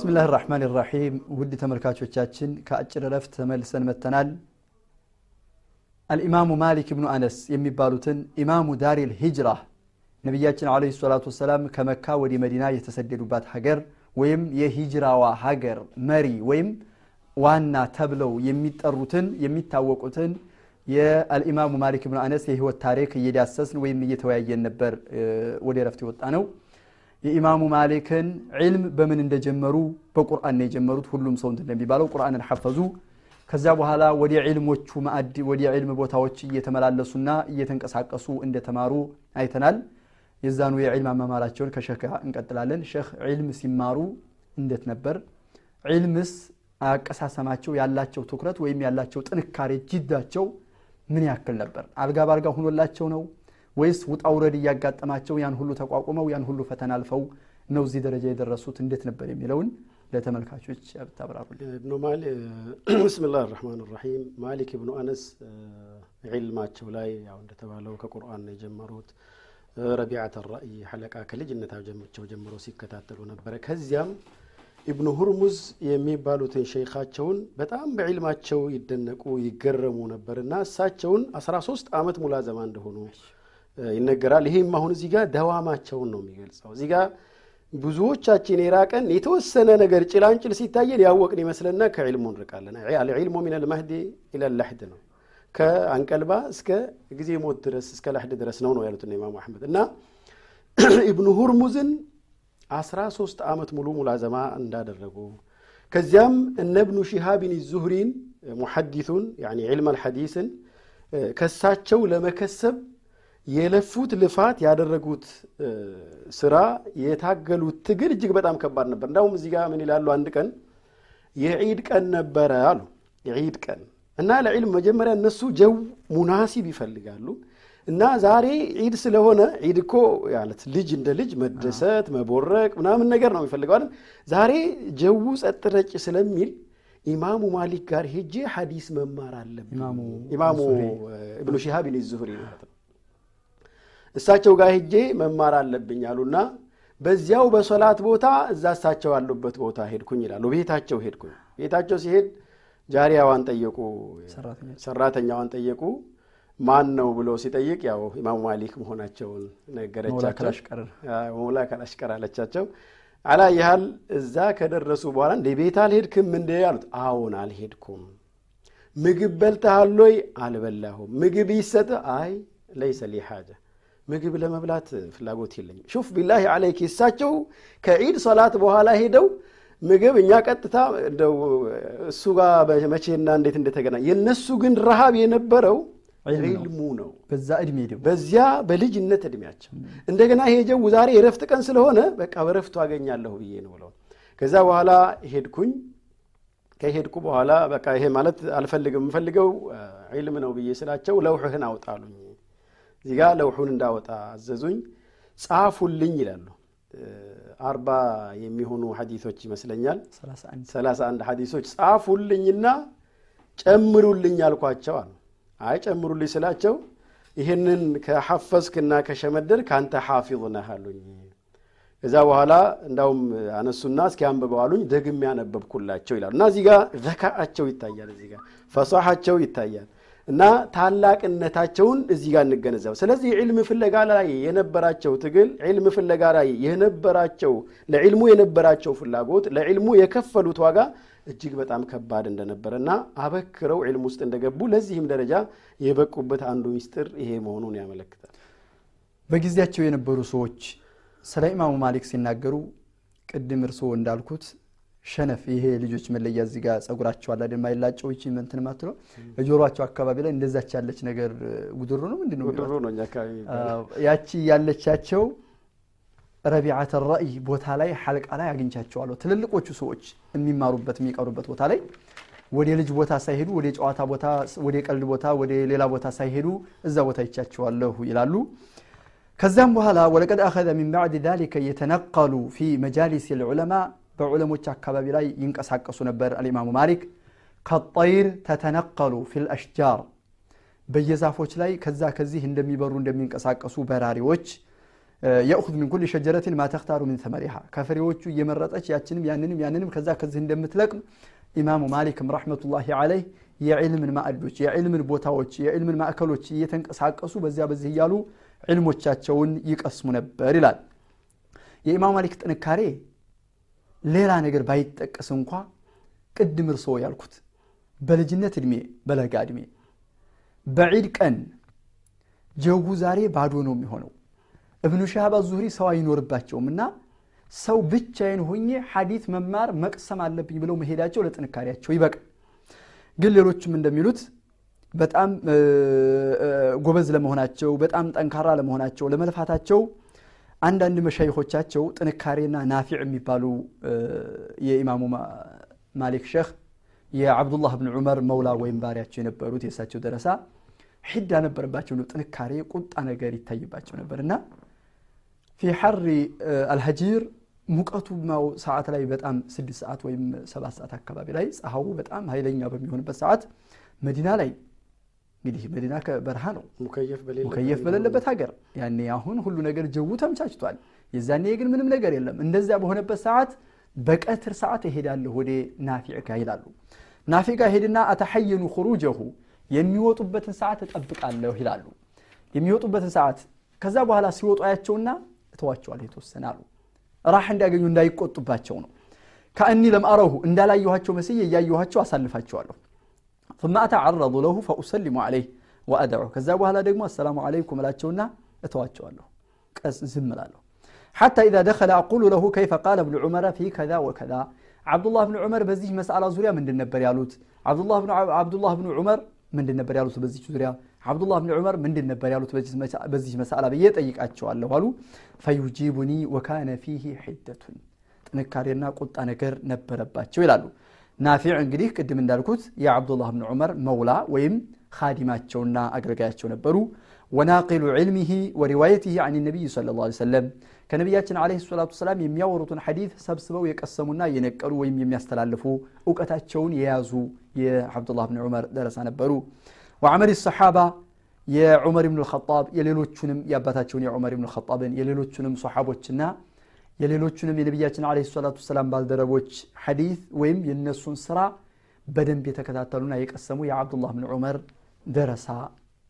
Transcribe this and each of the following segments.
بسم الله الرحمن الرحيم ውድ ተመልካቾቻችን ከአጭር ረፍት ተመልሰን መጥተናል አልኢማሙ ማሊክ ብኑ አነስ የሚባሉትን إمام دار الهجرة ነቢያችን عليه الصلاة والسلام ከመካ ወደ መዲና የተሰደዱባት ሀገር ወይም የሂጅራዋ ሀገር መሪ ወይም ዋና ተብለው የሚጠሩትን የሚታወቁትን የአልኢማሙ ማሊክ ብኑ አነስ የህይወት ታሪክ እየዳሰስን ወይም እየተወያየን ነበር ወደ ረፍት የወጣ ነው የኢማሙ ማሊክን ዒልም በምን እንደጀመሩ በቁርአን ነው የጀመሩት። ሁሉም ሰው እንትን እንደሚባለው ቁርአንን ሐፈዙ። ከዛ በኋላ ወደ ዒልሞቹ ማዕድ ወደ ዒልም ቦታዎች እየተመላለሱና እየተንቀሳቀሱ እንደተማሩ አይተናል። የዛኑ የዒልም አማማራቸውን ከሸህ ጋር እንቀጥላለን። ሸህ ዒልም ሲማሩ እንዴት ነበር? ዒልምስ አቀሳሰማቸው ያላቸው ትኩረት ወይም ያላቸው ጥንካሬ ጅዳቸው ምን ያክል ነበር? አልጋ ባልጋ ሁኖላቸው ነው ወይስ ውጣ ውረድ እያጋጠማቸው ያን ሁሉ ተቋቁመው ያን ሁሉ ፈተና አልፈው ነው እዚህ ደረጃ የደረሱት? እንዴት ነበር የሚለውን ለተመልካቾች ብታብራሩልን እብኑ ራህማን ራሒም ማሊክ ብኑ አነስ ዒልማቸው ላይ ያው እንደተባለው ከቁርአን ነው የጀመሩት። ረቢዓት ራእይ ሐለቃ ከልጅነታቸው ጀምሮ ሲከታተሉ ነበረ። ከዚያም ኢብኑ ሁርሙዝ የሚባሉትን ሸይኻቸውን በጣም በዒልማቸው ይደነቁ ይገረሙ ነበር እና እሳቸውን 13 ዓመት ሙላዘማ እንደሆኑ ይነገራል። ይሄም አሁን እዚህ ጋር ደዋማቸውን ነው የሚገልጸው። እዚህ ጋር ብዙዎቻችን የራቀን የተወሰነ ነገር ጭላንጭል ሲታየን ያወቅን ይመስለና ከዕልሙ እንርቃለን። አልዕልሙ ሚን አልመህዲ ኢላ ላሕድ ነው። ከአንቀልባ እስከ ጊዜ ሞት ድረስ እስከ ላሕድ ድረስ ነው ነው ያሉት ኢማሙ አሕመድ። እና ኢብኑ ሁርሙዝን አስራ ሶስት ዓመት ሙሉ ሙላዘማ እንዳደረጉ ከዚያም እነ እብኑ ሺሃቢን ዙህሪን ሙሐዲቱን ዕልም አልሐዲስን ከሳቸው ለመከሰብ የለፉት ልፋት ያደረጉት ስራ የታገሉት ትግል እጅግ በጣም ከባድ ነበር። እንዳውም እዚህ ጋር ምን ይላሉ? አንድ ቀን የዒድ ቀን ነበረ አሉ። የዒድ ቀን እና ለዕልም መጀመሪያ እነሱ ጀው ሙናሲብ ይፈልጋሉ እና ዛሬ ዒድ ስለሆነ ዒድ እኮ ያለት ልጅ እንደ ልጅ መደሰት መቦረቅ ምናምን ነገር ነው የሚፈልገው አይደል? ዛሬ ጀው ጸጥ ረጭ ስለሚል ኢማሙ ማሊክ ጋር ሄጄ ሐዲስ መማር አለብኝ። ኢማሙ እብኑ ሺሃቢን ዙሁሪ ማለት ነው እሳቸው ጋር ሄጄ መማር አለብኝ አሉና በዚያው በሶላት ቦታ እዛ እሳቸው ያሉበት ቦታ ሄድኩኝ ይላሉ። ቤታቸው ሄድኩኝ። ቤታቸው ሲሄድ ጃሪያዋን ጠየቁ። ሰራተኛዋን ጠየቁ። ማን ነው ብሎ ሲጠይቅ ያው ኢማሙ ማሊክ መሆናቸውን ነገረቻቸው። ከላሽቀር አለቻቸው። አላ ያህል እዛ ከደረሱ በኋላ እንደ ቤት አልሄድክም እንደ አሉት። አዎን አልሄድኩም። ምግብ በልተሃል ወይ? አልበላሁም። ምግብ ይሰጥ አይ ለይሰ ሊ ምግብ ለመብላት ፍላጎት የለኝም። ሹፍ ቢላሂ አለይክ እሳቸው ከዒድ ሰላት በኋላ ሄደው ምግብ እኛ ቀጥታ እንደው እሱ ጋር መቼና እንዴት እንደተገናኝ የእነሱ ግን ረሃብ የነበረው ዒልሙ ነው። በዛ እድሜ ደግሞ በዚያ በልጅነት እድሜያቸው እንደገና ሄጀው ዛሬ የረፍት ቀን ስለሆነ በቃ በረፍቱ አገኛለሁ ብዬ ነው ብለው ከዛ በኋላ ሄድኩኝ። ከሄድኩ በኋላ በቃ ይሄ ማለት አልፈልግም የምፈልገው ዒልም ነው ብዬ ስላቸው ለውሕህን አውጣሉኝ እዚህ ጋር ለውሑን እንዳወጣ አዘዙኝ። ጻፉልኝ ይላሉ። አርባ የሚሆኑ ሐዲሶች ይመስለኛል። ሰላሳ አንድ ሐዲሶች ጻፉልኝና ጨምሩልኝ አልኳቸው አሉ። አይ ጨምሩልኝ ስላቸው ይህንን ከሐፈዝክና ከሸመደድ ከአንተ ሐፊظ ነህ አሉኝ። ከዛ በኋላ እንዳውም አነሱና እስኪ አንብበው አሉኝ። ደግም ያነበብኩላቸው ይላሉ። እና እዚህ ጋር ዘካአቸው ይታያል እዚህ ጋር። ፈሷሓቸው ይታያል እና ታላቅነታቸውን እዚህ ጋር እንገነዘብ። ስለዚህ ዕልም ፍለጋ ላይ የነበራቸው ትግል ዕልም ፍለጋ ላይ የነበራቸው ለዕልሙ የነበራቸው ፍላጎት ለዕልሙ የከፈሉት ዋጋ እጅግ በጣም ከባድ እንደነበረ እና አበክረው ዕልም ውስጥ እንደገቡ ለዚህም ደረጃ የበቁበት አንዱ ሚስጥር ይሄ መሆኑን ያመለክታል። በጊዜያቸው የነበሩ ሰዎች ስለ ኢማሙ ማሊክ ሲናገሩ ቅድም እርስዎ እንዳልኩት ሸነፍ ይሄ ልጆች መለያ እዚህ ጋር ጸጉራቸው አለ አይደል? ማይላጨው ይቺ እንትን ማትለው ጆሮአቸው አካባቢ ላይ እንደዛች ያለች ነገር ጉድሩ ነው? ምንድን ነው ጉድሩ ነው እኛ አካባቢ ያቺ ያለቻቸው ረቢዓተ ራእይ ቦታ ላይ ሐልቃ ላይ አግኝቻቸዋለሁ። ትልልቆቹ ሰዎች የሚማሩበት የሚቀሩበት ቦታ ላይ ወደ ልጅ ቦታ ሳይሄዱ ወደ ጨዋታ ቦታ ወደ ቀልድ ቦታ ወደ ሌላ ቦታ ሳይሄዱ እዛ ቦታ ይቻቸዋለሁ ይላሉ። ከዚያም በኋላ ወለቀድ አኸዘ ሚን ባዕድ ዛሊከ የተነቀሉ ፊ መጃሊስ ልዑለማ በዑለሞች አካባቢ ላይ ይንቀሳቀሱ ነበር አልኢማሙ ማሊክ ከጠይር ተተነቀሉ ፊል አሽጃር በየዛፎች ላይ ከዛ ከዚህ እንደሚበሩ እንደሚንቀሳቀሱ በራሪዎች የእኹዝ ሚን ኩል ሸጀረትን ማ ተክታሩ ምን ተመሪሃ ከፍሬዎቹ እየመረጠች ያችንም ያንንም ያንንም ከዛ ከዚህ እንደምትለቅም ኢማሙ ማሊክም ረሕመቱላሂ ዓለይህ የዕልምን ማዕዶች የዕልምን ቦታዎች የዕልምን ማዕከሎች እየተንቀሳቀሱ በዚያ በዚህ እያሉ ዕልሞቻቸውን ይቀስሙ ነበር ይላል የኢማሙ ማሊክ ጥንካሬ ሌላ ነገር ባይጠቀስ እንኳ ቅድም እርስዎ ያልኩት በልጅነት እድሜ በለጋ እድሜ በዒድ ቀን ጀጉ ዛሬ ባዶ ነው የሚሆነው። እብኑ ሻሃብ ዙሁሪ ሰው አይኖርባቸውም እና ሰው ብቻዬን ሆኜ ሐዲት መማር መቅሰም አለብኝ ብለው መሄዳቸው ለጥንካሬያቸው ይበቃ ግን ሌሎችም እንደሚሉት በጣም ጎበዝ ለመሆናቸው በጣም ጠንካራ ለመሆናቸው ለመልፋታቸው አንዳንድ መሻይኾቻቸው ጥንካሬና ናፊዕ የሚባሉ የኢማሙ ማሊክ ሸህ የዓብዱላህ ብን ዑመር መውላ ወይም ባሪያቸው የነበሩት የእሳቸው ደረሳ ሒዳ ነበረባቸው ጥንካሬ ቁጣ ነገር ይታይባቸው ነበር። እና ፊ ሐሪ አልሀጂር ሙቀቱ ማው ሰዓት ላይ በጣም ስድስት ሰዓት ወይም ሰባት ሰዓት አካባቢ ላይ ፀሐዩ በጣም ኃይለኛ በሚሆንበት ሰዓት መዲና ላይ እንግዲህ መዲና በረሃ ነው። ሙከየፍ በሌለበት ሀገር ያኔ አሁን ሁሉ ነገር ጀው ተምቻችቷል። የዛኔ ግን ምንም ነገር የለም። እንደዚያ በሆነበት ሰዓት በቀትር ሰዓት እሄዳለሁ ወደ ናፊዕ ጋር ይላሉ። ናፊዕ ጋር ሄድና አተሐየኑ ሁሩጀሁ የሚወጡበትን ሰዓት እጠብቃለሁ ይላሉ። የሚወጡበትን ሰዓት ከዛ በኋላ ሲወጡ አያቸውና እተዋቸዋለሁ የተወሰነ አሉ። ራህ እንዲያገኙ እንዳይቆጡባቸው ነው። ከእኒ ለምአረሁ እንዳላየኋቸው መስዬ እያየኋቸው አሳልፋቸዋለሁ ثم أتعرض له فأسلم عليه وأدعو. كذا وهلا دقمو السلام عليكم لا تشونا أتواجه له زم له حتى إذا دخل أقول له كيف قال ابن عمر في كذا وكذا عبد الله بن عمر بزيج مسألة زوريا من دن نبر عبد الله بن عبد الله بن عمر من دن نبر بزيج زوريا عبد الله بن عمر من دن نبر يالوت بزيج مسألة بيت أيك أتشو الله قالوا فيجيبني وكان فيه حدة نكارينا قلت أنا كر نبر باتشو ናፊዕ እንግዲህ ቅድም እንዳልኩት የአብዱላህ ብን ዑመር መውላ ወይም ካዲማቸውና አገልጋያቸው ነበሩ። ወናቂሉ ዕልሚህ ወሪዋየትህ አን ነቢይ صለ ላ ሰለም ከነቢያችን ለ ሰላቱ ሰላም የሚያወሩትን ሐዲት ሰብስበው የቀሰሙና የነቀሉ ወይም የሚያስተላልፉ እውቀታቸውን የያዙ የአብዱላህ ብን ዑመር ደረሳ ነበሩ። ወዐመል ሰሓባ የዑመር ብን ልኸጣብ የሌሎቹንም የአባታቸውን የዑመር ብን ልኸጣብን የሌሎቹንም ሰሓቦችና የሌሎቹንም የነቢያችን ለ ሰላቱ ሰላም ባልደረቦች ሐዲት ወይም የነሱን ስራ በደንብ የተከታተሉና የቀሰሙ የአብዱላህ ብን ዑመር ደረሳ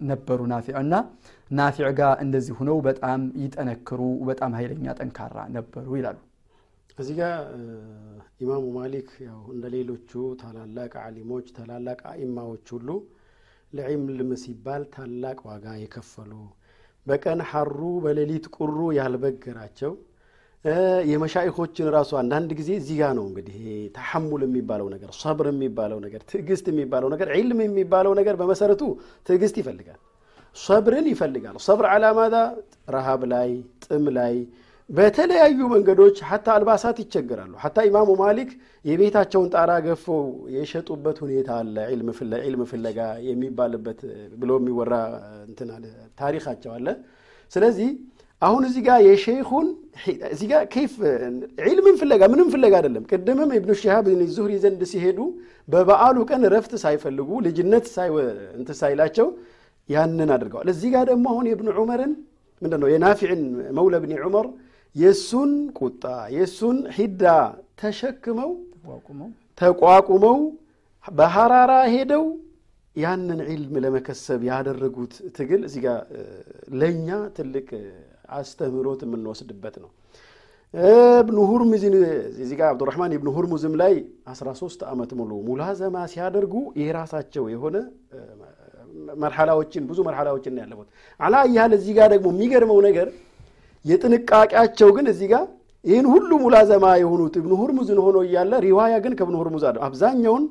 ነበሩ ናፊዕ እና ናፊዕ ጋር እንደዚህ ሁነው በጣም ይጠነክሩ በጣም ኃይለኛ ጠንካራ ነበሩ ይላሉ። እዚህ ጋር ኢማሙ ማሊክ ያው እንደ ሌሎቹ ታላላቅ አሊሞች ታላላቅ አኢማዎች ሁሉ ለዕልም ሲባል ታላቅ ዋጋ የከፈሉ በቀን ሐሩ በሌሊት ቁሩ ያልበገራቸው የመሻይኮችን ራሱ አንዳንድ ጊዜ እዚህ ነው እንግዲህ ተሐሙል የሚባለው ነገር ሰብር የሚባለው ነገር ትዕግስት የሚባለው ነገር ዒልም የሚባለው ነገር በመሰረቱ ትዕግስት ይፈልጋል። ሰብርን ይፈልጋል። ሰብር አላማዳ ረሃብ ላይ ጥም ላይ በተለያዩ መንገዶች ሐታ አልባሳት ይቸገራሉ። ሐታ ኢማሙ ማሊክ የቤታቸውን ጣራ ገፈው የሸጡበት ሁኔታ አለ። ዒልም ፍለጋ የሚባልበት ብሎ የሚወራ ታሪካቸው አለ። ስለዚህ አሁን እዚህ ጋር የሼኹን እዚህ ጋር ከይፍ ዒልምን ፍለጋ ምንም ፍለጋ አይደለም። ቅድምም ኢብኑ ሺሃብ ዙህሪ ዘንድ ሲሄዱ በበዓሉ ቀን ረፍት ሳይፈልጉ ልጅነት እንት ሳይላቸው ያንን አድርገዋል። እዚህ ጋር ደግሞ አሁን የብኑ ዑመርን ምንድን ነው የናፊዕን መውለ ብኒ ዑመር የእሱን ቁጣ የእሱን ሂዳ ተሸክመው ተቋቁመው በሐራራ ሄደው ያንን ዒልም ለመከሰብ ያደረጉት ትግል እዚህ ጋር ለእኛ ትልቅ አስተምህሮት የምንወስድበት ነው። እብኑ ሁርሙዝን እዚህ ጋር አብዱራህማን ኢብኑ ሁርሙዝም ላይ 13 ዓመት ሙሉ ሙላዘማ ሲያደርጉ የራሳቸው የሆነ መርሐላዎችን ብዙ መርሐላዎችን ያለፉት። አላ ያህል እዚህ ጋር ደግሞ የሚገርመው ነገር የጥንቃቄያቸው ግን እዚህ ጋር ይህን ሁሉ ሙላዘማ የሆኑት እብኑ ሁርሙዝን ሆኖ እያለ ሪዋያ ግን ከእብኑ ሁርሙዝ አለ አብዛኛውን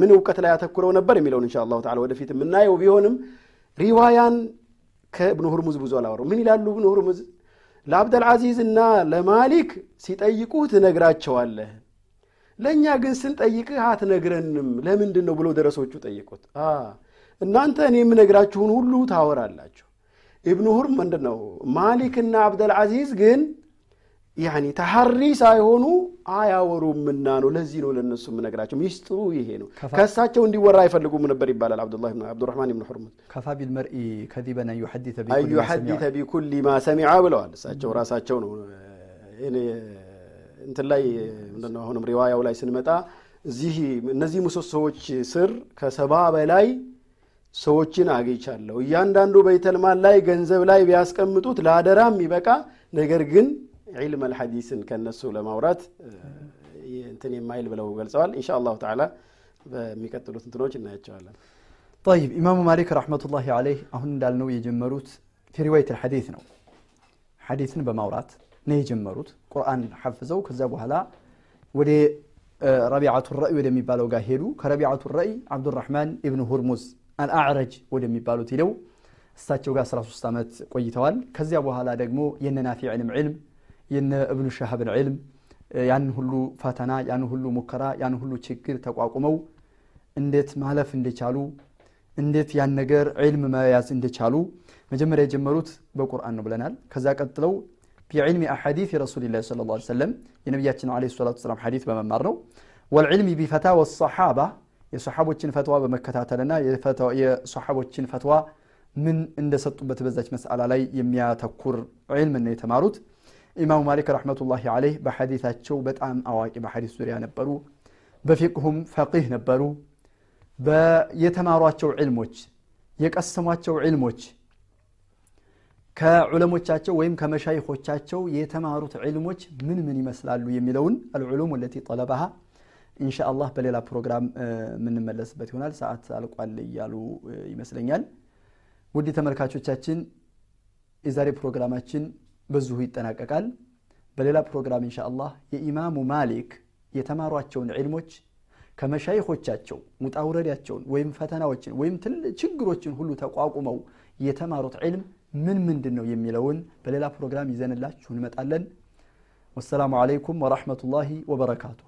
ምን እውቀት ላይ ያተኩረው ነበር የሚለውን እንሻ አላሁ ወደፊት የምናየው ቢሆንም ሪዋያን ከእብኑ ሁርሙዝ ብዙ አላወሩ ምን ይላሉ እብኑ ሁርሙዝ? ለአብደልዓዚዝ እና ለማሊክ ሲጠይቁህ ትነግራቸዋለህ። ለእኛ ግን ስንጠይቅህ አትነግረንም። ለምንድን ነው ብሎ ደረሶቹ ጠይቁት እናንተ እኔ የምነግራችሁን ሁሉ ታወራላችሁ። ኢብኑ ሁርም ምንድን ነው ማሊክና አብደልዓዚዝ ግን ያኒ ተሐሪ ሳይሆኑ አያወሩምና ነው። ለዚህ ነው ለእነሱ የምነግራቸው። ሚስጥሩ ይሄ ነው። ከእሳቸው እንዲወራ አይፈልጉም ነበር ይባላል። አብዱላህ ብን- አብዱራህማን ብን ሁርሙዝ ከፋ ቢልመርኢ ከዚበን አን ዩሐዲተ አዩ ቢኩሊ ማ ሰሚዐ። ብለዋል። እሳቸው ራሳቸው ነው እንትን ላይ ምንድነው አሁንም ሪዋያው ላይ ስንመጣ እዚህ እነዚህ ምሰሶዎች ስር ከሰባ በላይ ሰዎችን አግኝቻለሁ። እያንዳንዱ በይተልማል ላይ ገንዘብ ላይ ቢያስቀምጡት ለአደራ የሚበቃ ነገር ግን علم الحديث ን ከነሱ ለማውራት እ፣ እንትን የማይል ብለው ገልጸዋል። إن شاء الله تعالى በሚቀጥሉት እንትኖች እናያቸዋለን። طيب ኢማሙ ማሊክ رحمة الله عليه አሁን እንዳልነው የጀመሩት في رواية الحديث ነው። ሐዲትን በማውራት ነው የጀመሩት። ቁርአን ሐፍዘው ከዛ በኋላ ወደ እ፣ ረቢዓቱ ረእይ ወደሚባለው ጋር ሄዱ። ከረቢዓቱ ረእይ አብዱራሕማን ኢብኑ ሁርሙዝ አልአዕረጅ ወደሚባሉት ሂደው እሳቸው ጋር 13 ዓመት ቆይተዋል። ከዚያ በኋላ ደግሞ የነ ናፊዕንም ዕልም የነ እብኑ ሸሃብን ዕልም ያንን ሁሉ ፈተና ያንን ሁሉ ሙከራ ያንን ሁሉ ችግር ተቋቁመው እንዴት ማለፍ እንደቻሉ እንዴት ያን ነገር ዒልም መያዝ እንደቻሉ መጀመሪያ የጀመሩት በቁርአን ነው ብለናል። ከዛ ቀጥለው ቢዕልሚ አሐዲት ረሱሊላህ ሰለላሁ ዐለይሂ ወሰለም የነቢያችን ዓለይሂ ሰላቱ ወሰላም ሐዲት በመማር ነው። ወልዕልሚ ቢፈታወ ሰሓባ የሰሓቦችን ፈትዋ በመከታተልና የሰሓቦችን ፈትዋ ምን እንደሰጡበት በዛች መስአላ ላይ የሚያተኩር ዒልም ነው የተማሩት። ኢማሙ ማሊክ ረሕመቱላሂ ዓለይህ በሐዲታቸው በጣም አዋቂ በሐዲስ ዙሪያ ነበሩ። በፊቅሁም ፈቂህ ነበሩ። የተማሯቸው ዕልሞች የቀሰሟቸው ዕልሞች ከዑለሞቻቸው ወይም ከመሻይኾቻቸው የተማሩት ዕልሞች ምን ምን ይመስላሉ የሚለውን አልዑሉም ወለቲ ጠለባሃ ኢንሻ አላህ በሌላ ፕሮግራም የምንመለስበት ይሆናል። ሰዓት አልቋል እያሉ ይመስለኛል። ውድ ተመልካቾቻችን የዛሬ ፕሮግራማችን በዚሁ ይጠናቀቃል። በሌላ ፕሮግራም ኢንሻ አላህ የኢማሙ ማሊክ የተማሯቸውን ዕልሞች ከመሻይኾቻቸው ውጣ ውረዳቸውን ወይም ፈተናዎችን ወይም ችግሮችን ሁሉ ተቋቁመው የተማሩት ዕልም ምን ምንድን ነው የሚለውን በሌላ ፕሮግራም ይዘንላችሁ እንመጣለን። ወሰላሙ ዓለይኩም ወረሕመቱላሂ ወበረካቱ።